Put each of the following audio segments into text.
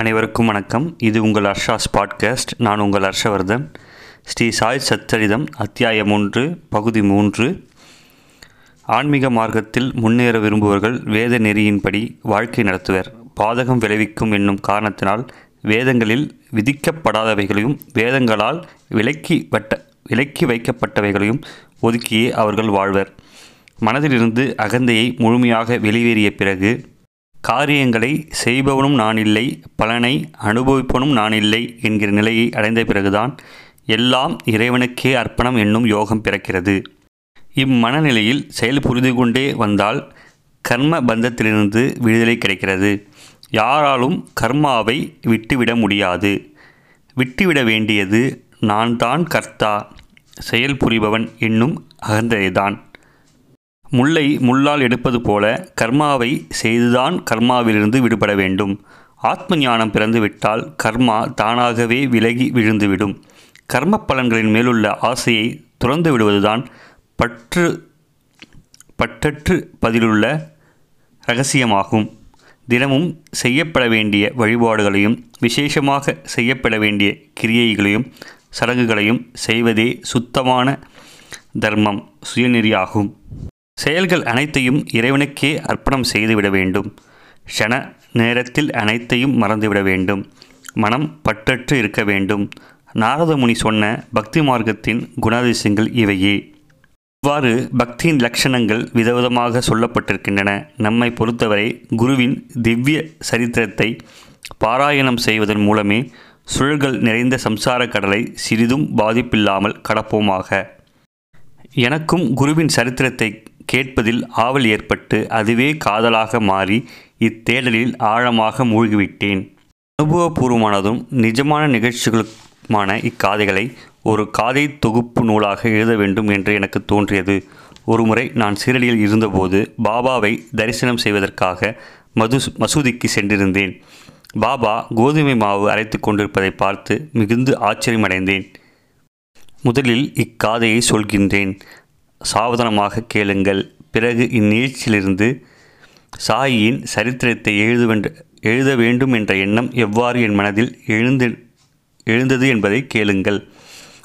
அனைவருக்கும் வணக்கம். இது உங்கள் ஹர்ஷாஸ் பாட்காஸ்ட். நான் உங்கள் ஹர்ஷவர்தன். ஸ்ரீ சாய் சச்சரிதம் அத்தியாயம் ஒன்று பகுதி மூன்று. ஆன்மீக மார்க்கத்தில் முன்னேற விரும்புவர்கள் வேத நெறியின்படி வாழ்க்கை நடத்துவர். பாதகம் விளைவிக்கும் என்னும் காரணத்தினால் வேதங்களில் விதிக்கப்படாதவைகளையும் வேதங்களால் விலக்கி வட்ட விலக்கி வைக்கப்பட்டவைகளையும் ஒதுக்கியே அவர்கள் வாழ்வர். மனதிலிருந்து அகந்தையை முழுமையாக வெளியேறிய பிறகு காரியங்களை செய்பவனும் நான் இல்லை பலனை அனுபவிப்பவனும் நான் இல்லை என்கிற நிலையை அடைந்த பிறகுதான் எல்லாம் இறைவனுக்கே அர்ப்பணம் என்னும் யோகம் பிறக்கிறது. இம்மனநிலையில் செயல் புரிந்து கொண்டே வந்தால் கர்ம பந்தத்திலிருந்து விடுதலை கிடைக்கிறது. யாராலும் கர்மாவை விட்டுவிட முடியாது. விட்டுவிட வேண்டியது நான் தான் கர்த்தா செயல் புரிபவன் என்னும் அகந்ததைதான் முல்லை முள்ளால் எடுப்பது போல கர்மாவை செய்துதான் கர்மாவிலிருந்து விடுபட வேண்டும். ஆத்ம ஞானம் பிறந்துவிட்டால் கர்மா தானாகவே விலகி விழுந்துவிடும். கர்ம பலன்களின் மேலுள்ள ஆசையை துறந்து விடுவதுதான் பற்று பற்றற்று பதிலுள்ள ரகசியமாகும். தினமும் செய்யப்பட வேண்டிய வழிபாடுகளையும் விசேஷமாக செய்யப்பட வேண்டிய கிரியைகளையும் சடங்குகளையும் செய்வதே சுத்தமான தர்மம் சுயநெறியாகும். செயல்கள் அனைத்தையும் இறைவனுக்கே அர்ப்பணம் செய்துவிட வேண்டும். க்ஷண நேரத்தில் அனைத்தையும் மறந்துவிட வேண்டும். மனம் பற்றற்று இருக்க வேண்டும். நாரதமுனி சொன்ன பக்தி மார்க்கத்தின் குணாதிசயங்கள் இவையே. இவ்வாறு பக்தியின் லட்சணங்கள் விதவிதமாக சொல்லப்பட்டிருக்கின்றன. நம்மை பொறுத்தவரை குருவின் திவ்ய சரித்திரத்தை பாராயணம் செய்வதன் மூலமே சுழல்கள் நிறைந்த சம்சார கடலை சிறிதும் பாதிப்பில்லாமல் கடப்போமாக. எனக்கும் குருவின் சரித்திரத்தை கேட்பதில் ஆவல் ஏற்பட்டு அதுவே காதலாக மாறி இத்தேடலில் ஆழமாக மூழ்கிவிட்டேன். அனுபவபூர்வமானதும் நிஜமான நிகழ்ச்சிகளுமான இக்காதைகளை ஒரு காதை தொகுப்பு நூலாக எழுத வேண்டும் என்று எனக்கு தோன்றியது. ஒருமுறை நான் சீரடியில் இருந்தபோது பாபாவை தரிசனம் செய்வதற்காக மது மசூதிக்கு சென்றிருந்தேன். பாபா கோதுமை மாவு அரைத்து கொண்டிருப்பதை பார்த்து மிகுந்து ஆச்சரியமடைந்தேன். முதலில் இக்காதையை சொல்கின்றேன். சாவதானமாக கேளுங்கள். பிறகு இந்நிகழ்ச்சியிலிருந்து சாயியின் சரித்திரத்தை எழுதுவென்ற எழுத வேண்டும் என்ற எண்ணம் எவ்வாறு என் மனதில் எழுந்து எழுந்தது என்பதை கேளுங்கள்.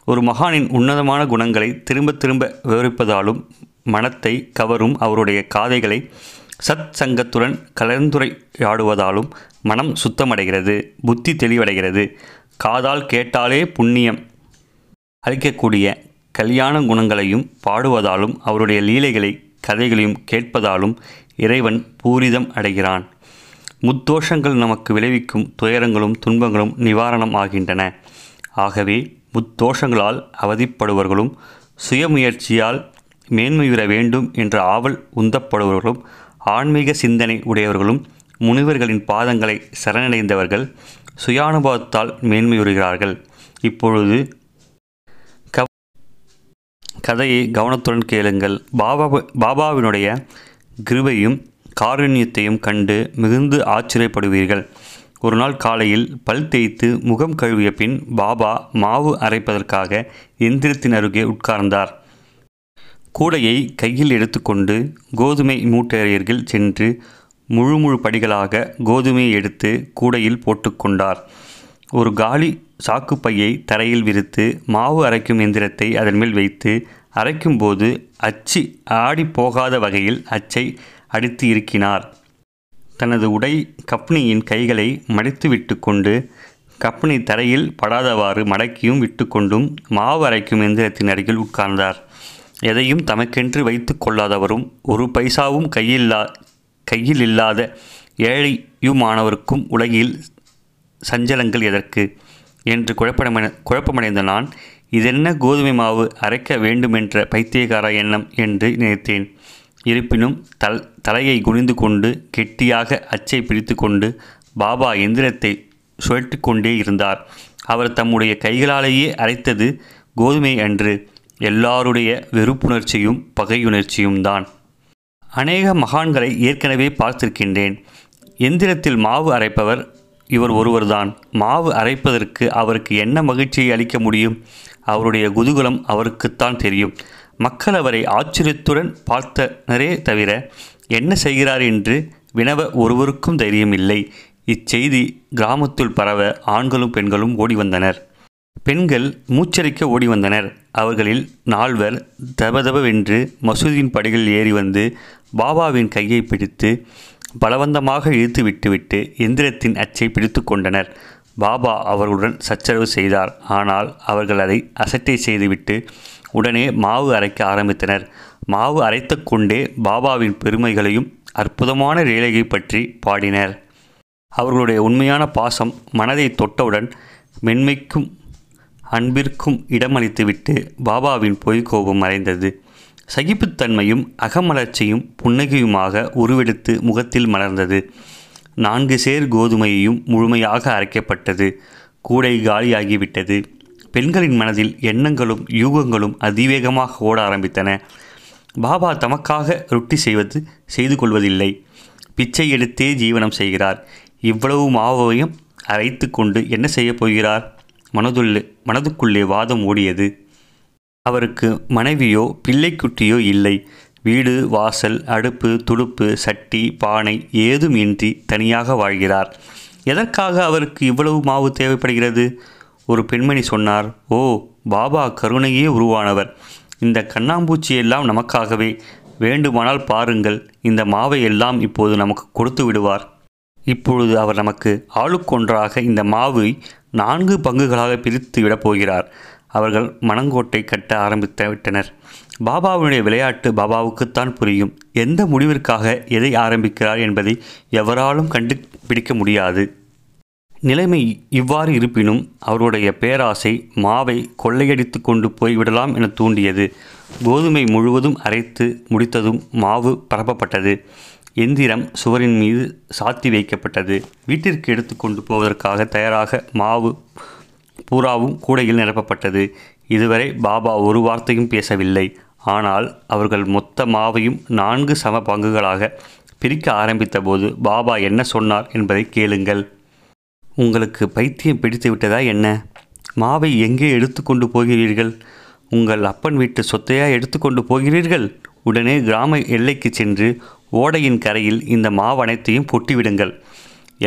ஒரு மகானின் உன்னதமான குணங்களை திரும்ப திரும்ப விவரிப்பதாலும் மனத்தை கவரும் அவருடைய காதைகளை சத் சங்கத்துடன் கலந்துரையாடுவதாலும் மனம் சுத்தமடைகிறது புத்தி தெளிவடைகிறது. காதால் கேட்டாலே புண்ணியம் அளிக்கக்கூடிய கல்யாண குணங்களையும் பாடுவதாலும் அவருடைய லீலைகளை கதைகளையும் கேட்பதாலும் இறைவன் பூரிதம் அடைகிறான். முத்தோஷங்கள் நமக்கு விளைவிக்கும் துயரங்களும் துன்பங்களும் நிவாரணம் ஆகின்றன. ஆகவே முத்தோஷங்களால் அவதிப்படுபவர்களும் சுயமுயற்சியால் மேன்மையுற வேண்டும் என்ற ஆவல் உந்தப்படுபவர்களும் ஆன்மீக சிந்தனை உடையவர்களும் முனிவர்களின் பாதங்களை சரணடைந்தவர்கள் சுயானுபவத்தால் மேன்மையுறுகிறார்கள் இப்பொழுது கதையை கவனத்துடன் கேளுங்கள். பாபா பாபாவினுடைய கிருபையும் காருண்யத்தையும் கண்டு மிகுந்து ஆச்சரியப்படுவீர்கள். ஒரு நாள் காலையில் பல் தேய்த்து முகம் கழுவிய பின் பாபா மாவு அரைப்பதற்காக எந்திரத்தின் அருகே உட்கார்ந்தார். கூடையை கையில் எடுத்துக்கொண்டு கோதுமை மூட்டையர்கள் சென்று முழு முழு படிகளாக கோதுமையை எடுத்து கூடையில் போட்டுக்கொண்டார். ஒரு காலி சாக்குப்பையை தரையில் விரித்து மாவு அரைக்கும் எந்திரத்தை அதன் மேல் வைத்து அரைக்கும்போது அச்சு ஆடி போகாத வகையில் அச்சை அடித்து இருக்கினார் தனது உடை கப்னியின் கைகளை மடித்து விட்டு கொண்டு கப்னி தரையில் படாதவாறு மடக்கியும் விட்டுக்கொண்டும் மாவு அரைக்கும் எந்திரத்தின் அருகில் உட்கார்ந்தார். எதையும் தமக்கென்று வைத்து கொள்ளாதவரும் ஒரு பைசாவும் கையில்லா கையில் இல்லாத ஏழையுமானவருக்கும் உலகில் சஞ்சலங்கள் எதற்கு? என்று குழப்பமடை குழப்பமடைந்த நான் இதென்ன கோதுமை மாவு அரைக்க வேண்டுமென்ற பைத்தியகார எண்ணம்? என்று நினைத்தேன். இருப்பினும் தல் தலையை குனிந்து கொண்டு கெட்டியாக அச்சை பிடித்து கொண்டு பாபா எந்திரத்தை சுழட்டி கொண்டே இருந்தார். அவர் தம்முடைய கைகளாலேயே அரைத்தது கோதுமை அன்று எல்லாருடைய வெறுப்புணர்ச்சியும் பகையுணர்ச்சியும் தான் அநேக மகான்களை ஏற்கனவே பார்த்திருக்கின்றேன். எந்திரத்தில் மாவு அரைப்பவர் இவர் ஒருவர்தான். மாவு அரைப்பதற்கு அவருக்கு என்ன மகிழ்ச்சியை அளிக்க முடியும்? அவருடைய குதூகலம் அவருக்குத்தான் தெரியும். மக்கள் அவரை ஆச்சரியத்துடன் பார்த்தனரே தவிர என்ன செய்கிறார் என்று வினவ ஒருவருக்கும் தைரியம் இல்லை இச்செய்தி கிராமத்துள் பரவ ஆண்களும் பெண்களும் ஓடி வந்தனர் பெண்கள் மூச்சரிக்க ஓடி வந்தனர் அவர்களில் நால்வர் தபதபவென்று மசூதியின் படிகளில் ஏறி வந்து பாபாவின் கையை பிடித்து பலவந்தமாக இழுத்து விட்டுவிட்டு எந்திரத்தின் அச்சை பிடித்து கொண்டனர். பாபா அவர்களுடன் சச்சரவு செய்தார். ஆனால் அவர்கள் அதை அசட்டை செய்துவிட்டு உடனே மாவு அரைக்க ஆரம்பித்தனர். மாவு அரைத்து கொண்டே பாபாவின் பெருமைகளையும் அற்புதமான ரேலையை பற்றி பாடினர். அவர்களுடைய உண்மையான பாசம் மனதை தொட்டவுடன் மென்மைக்கும் அன்பிற்கும் இடமளித்துவிட்டு பாபாவின் பொய்க்கோபம் மறைந்தது. சகிப்புத்தன்மையும் அகமலர்ச்சியும் புன்னகையுமாக உருவெடுத்து முகத்தில் மலர்ந்தது. நான்கு சேர் கோதுமையையும் முழுமையாக அரைக்கப்பட்டது. கூடை காலியாகிவிட்டது. பெண்களின் மனதில் எண்ணங்களும் யூகங்களும் அதிவேகமாக ஓட ஆரம்பித்தன. பாபா தமக்காக ரொட்டி செய்வது செய்து கொள்வதில்லை. பிச்சை எடுத்தே ஜீவனம் செய்கிறார். இவ்வளவு மாவையும் அரைத்து கொண்டு என்ன செய்யப் போகிறார்? மனதுள்ளே மனதுக்குள்ளே வாதம் ஓடியது. அவருக்கு மனைவியோ பிள்ளைக்குட்டியோ இல்லை. வீடு வாசல் அடுப்பு துடுப்பு சட்டி பானை ஏதும் இன்றி தனியாக வாழ்கிறார். எதற்காக அவருக்கு இவ்வளவு மாவு தேவைப்படுகிறது? ஒரு பெண்மணி சொன்னார் ஓ பாபா கருணையே உருவானவர். இந்த கண்ணாம்பூச்சி எல்லாம் நமக்காகவே. வேண்டுமானால் பாருங்கள் இந்த மாவை எல்லாம் இப்போது நமக்கு கொடுத்து விடுவார். இப்பொழுது அவர் நமக்கு ஆளுக்கொன்றாக இந்த மாவை நான்கு பங்குகளாக பிரித்து விடப் போகிறார். அவர்கள் மணங்கோட்டை கட்ட ஆரம்பித்து விட்டனர். பாபாவுடைய விளையாட்டு பாபாவுக்குத்தான் புரியும். எந்த முடிவிற்காக எதை ஆரம்பிக்கிறார் என்பதை எவராலும் கண்டுபிடிக்க முடியாது. நிலைமை இவ்வாறு இருப்பினும் அவருடைய பேராசை மாவை கொள்ளையடித்து கொண்டு போய்விடலாம் என தூண்டியது. கோதுமை முழுவதும் அரைத்து முடித்ததும் மாவு பரப்பப்பட்டது. எந்திரம் சுவரின் மீது சாத்தி வைக்கப்பட்டது. வீட்டிற்கு எடுத்து கொண்டு போவதற்காக தயாராக மாவு பூராவும் கூடையில் நிரப்பப்பட்டது. இதுவரை பாபா ஒரு வார்த்தையும் பேசவில்லை. ஆனால் அவர்கள் மொத்த மாவையும் நான்கு சம பங்குகளாக பிரிக்க ஆரம்பித்தபோது பாபா என்ன சொன்னார் என்பதை கேளுங்கள். உங்களுக்கு பைத்தியம் பிடித்து விட்டதா என்ன? மாவை எங்கே எடுத்துக்கொண்டு போகிறீர்கள்? உங்கள் அப்பன் வீட்டு சொத்தையா எடுத்துக்கொண்டு போகிறீர்கள்? உடனே கிராம எல்லைக்கு சென்று ஓடையின் கரையில் இந்த மாவனைத்தையும் கொட்டிவிடுங்கள்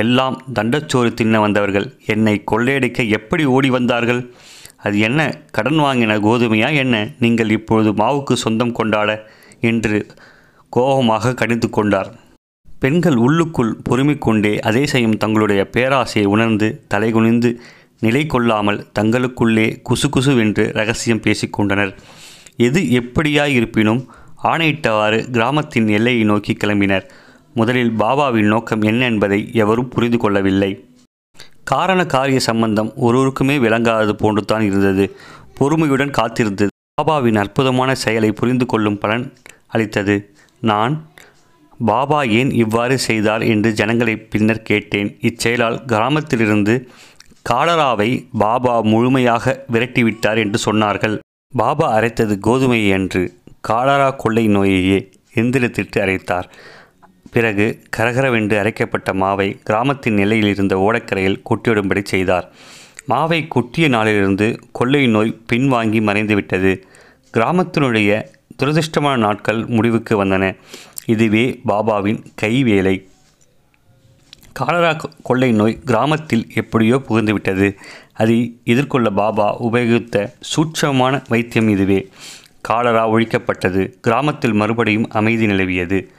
எல்லாம் தண்டச்சோறு தின்ன வந்தவர்கள் என்னை கொள்ளையடிக்க எப்படி ஓடி வந்தார்கள்? அது என்ன? கடன் வாங்கின கோதுமையா என்ன? நீங்கள் இப்பொழுது மாவுக்கு சொந்தம் கொண்டாட? என்று கோபமாக கணித்து கொண்டார். பெண்கள் உள்ளுக்குள் பொறுமை கொண்டே அதே செய்யும் தங்களுடைய பேராசையை உணர்ந்து தலைகுனிந்து நிலை கொள்ளாமல் தங்களுக்குள்ளே குசு குசுவென்று ரகசியம் பேசிக்கொண்டனர் எது எப்படியாய் இருப்பினும் ஆணையிட்டவாறு கிராமத்தின் எல்லையை நோக்கி கிளம்பினர். முதலில் பாபாவின் நோக்கம் என்ன என்பதை எவரும் புரிந்து கொள்ளவில்லை. காரண காரிய சம்பந்தம் ஒருவருக்குமே விளங்காதது போன்றுதான் இருந்தது. பொறுமையுடன் காத்திருந்தது பாபாவின் அற்புதமான செயலை புரிந்து கொள்ளும் பலன் அளித்தது. நான் பாபா ஏன் இவ்வாறு செய்தார்? என்று ஜனங்களை பின்னர் கேட்டேன். இச்செயலால் கிராமத்திலிருந்து காலராவை பாபா முழுமையாக விரட்டிவிட்டார் என்று சொன்னார்கள். பாபா அரைத்தது கோதுமையை என்று காலரா கொள்ளை நோயையே எந்திரத்திட்டு அரைத்தார். பிறகு கரகரவென்று அரைக்கப்பட்ட மாவை கிராமத்தின் நிலையில் இருந்த ஓடக்கரையில் கொட்டியிடும்படி செய்தார். மாவை கொட்டிய நாளிலிருந்து கொள்ளை நோய் பின்வாங்கி மறைந்துவிட்டது. கிராமத்தினுடைய துரதிருஷ்டமான நாட்கள் முடிவுக்கு வந்தன. இதுவே பாபாவின் கைவேலை. காலரா கொள்ளை நோய் கிராமத்தில் எப்படியோ புகுந்துவிட்டது. அதை எதிர்கொள்ள பாபா உபயோகித்த சூட்சமான வைத்தியம் இதுவே. காலரா ஒழிக்கப்பட்டது. கிராமத்தில் மறுபடியும் அமைதி நிலவியது.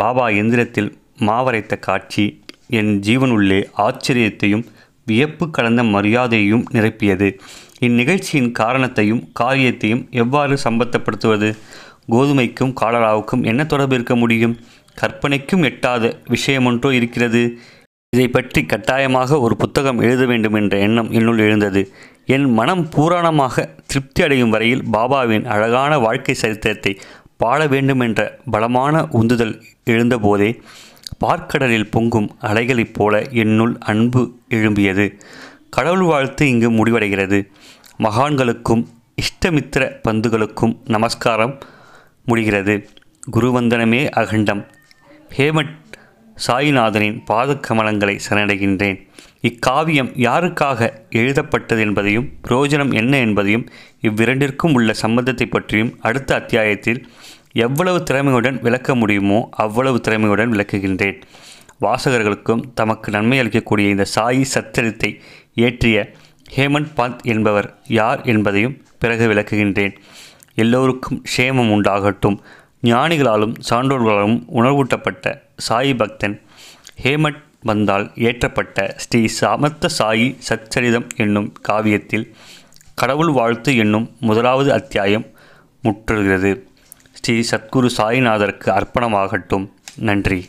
பாபா எந்திரத்தில் மாவரைத்த காட்சி என் ஜீவனுள்ளே ஆச்சரியத்தையும் வியப்பு கலந்த மரியாதையையும் நிரப்பியது. இந்நிகழ்ச்சியின் காரணத்தையும் காரியத்தையும் எவ்வாறு சம்பந்தப்படுத்துவது? கோதுமைக்கும் காலராவுக்கும் என்ன தொடர்பு இருக்க முடியும்? கற்பனைக்கும் எட்டாத விஷயமொன்றோ இருக்கிறது. இதை பற்றி கட்டாயமாக ஒரு புத்தகம் எழுத வேண்டும் என்ற எண்ணம் என்னுள் எழுந்தது. என் மனம் பூரணமாக திருப்தி அடையும் வரையில் பாபாவின் அழகான வாழ்க்கை சரித்திரத்தை பாட வேண்டும் என்ற பலமான உந்துதல் எழுந்தபோதே பார்க்கடலில் பொங்கும் அலைகளைப் போல என்னுள் அன்பு எழும்பியது. கடவுள் வாழ்த்து இங்கு முடிவடைகிறது. மகான்களுக்கும் இஷ்டமித்திர பந்துகளுக்கும் நமஸ்காரம் முடிகிறது. குருவந்தனமே அகண்டம். ஹேமட் சாயிநாதனின் பாதக்கமலங்களை சரணடைகின்றேன். இக்காவியம் யாருக்காக எழுதப்பட்டது என்பதையும் பிரயோஜனம் என்ன என்பதையும் இவ்விரண்டிற்கும் உள்ள சம்பந்தத்தை பற்றியும் அடுத்த அத்தியாயத்தில் எவ்வளவு திறமையுடன் விளக்க முடியுமோ அவ்வளவு திறமையுடன் விளக்குகின்றேன். வாசகர்களுக்கும் தமக்கு நன்மை அளிக்கக்கூடிய இந்த சாயி சத்திரத்தை இயற்றிய ஹேமந்த் பாந்த் என்பவர் யார் என்பதையும் பிறகு விளக்குகின்றேன். எல்லோருக்கும் க்ஷேமம் உண்டாகட்டும். ஞானிகளாலும் சான்றோர்களாலும் உணர்வூட்டப்பட்ட சாயி பக்தன் ஹேமந்த் வந்தால் ஏற்றப்பட்ட ஸ்ரீ சமர்த்த சாயி சச்சரிதம் என்னும் காவியத்தில் கடவுள் வாழ்த்து என்னும் முதலாவது அத்தியாயம் முற்றுகிறது. ஸ்ரீ சத்குரு சாய்நாதருக்கு அர்ப்பணமாகட்டும். நன்றி.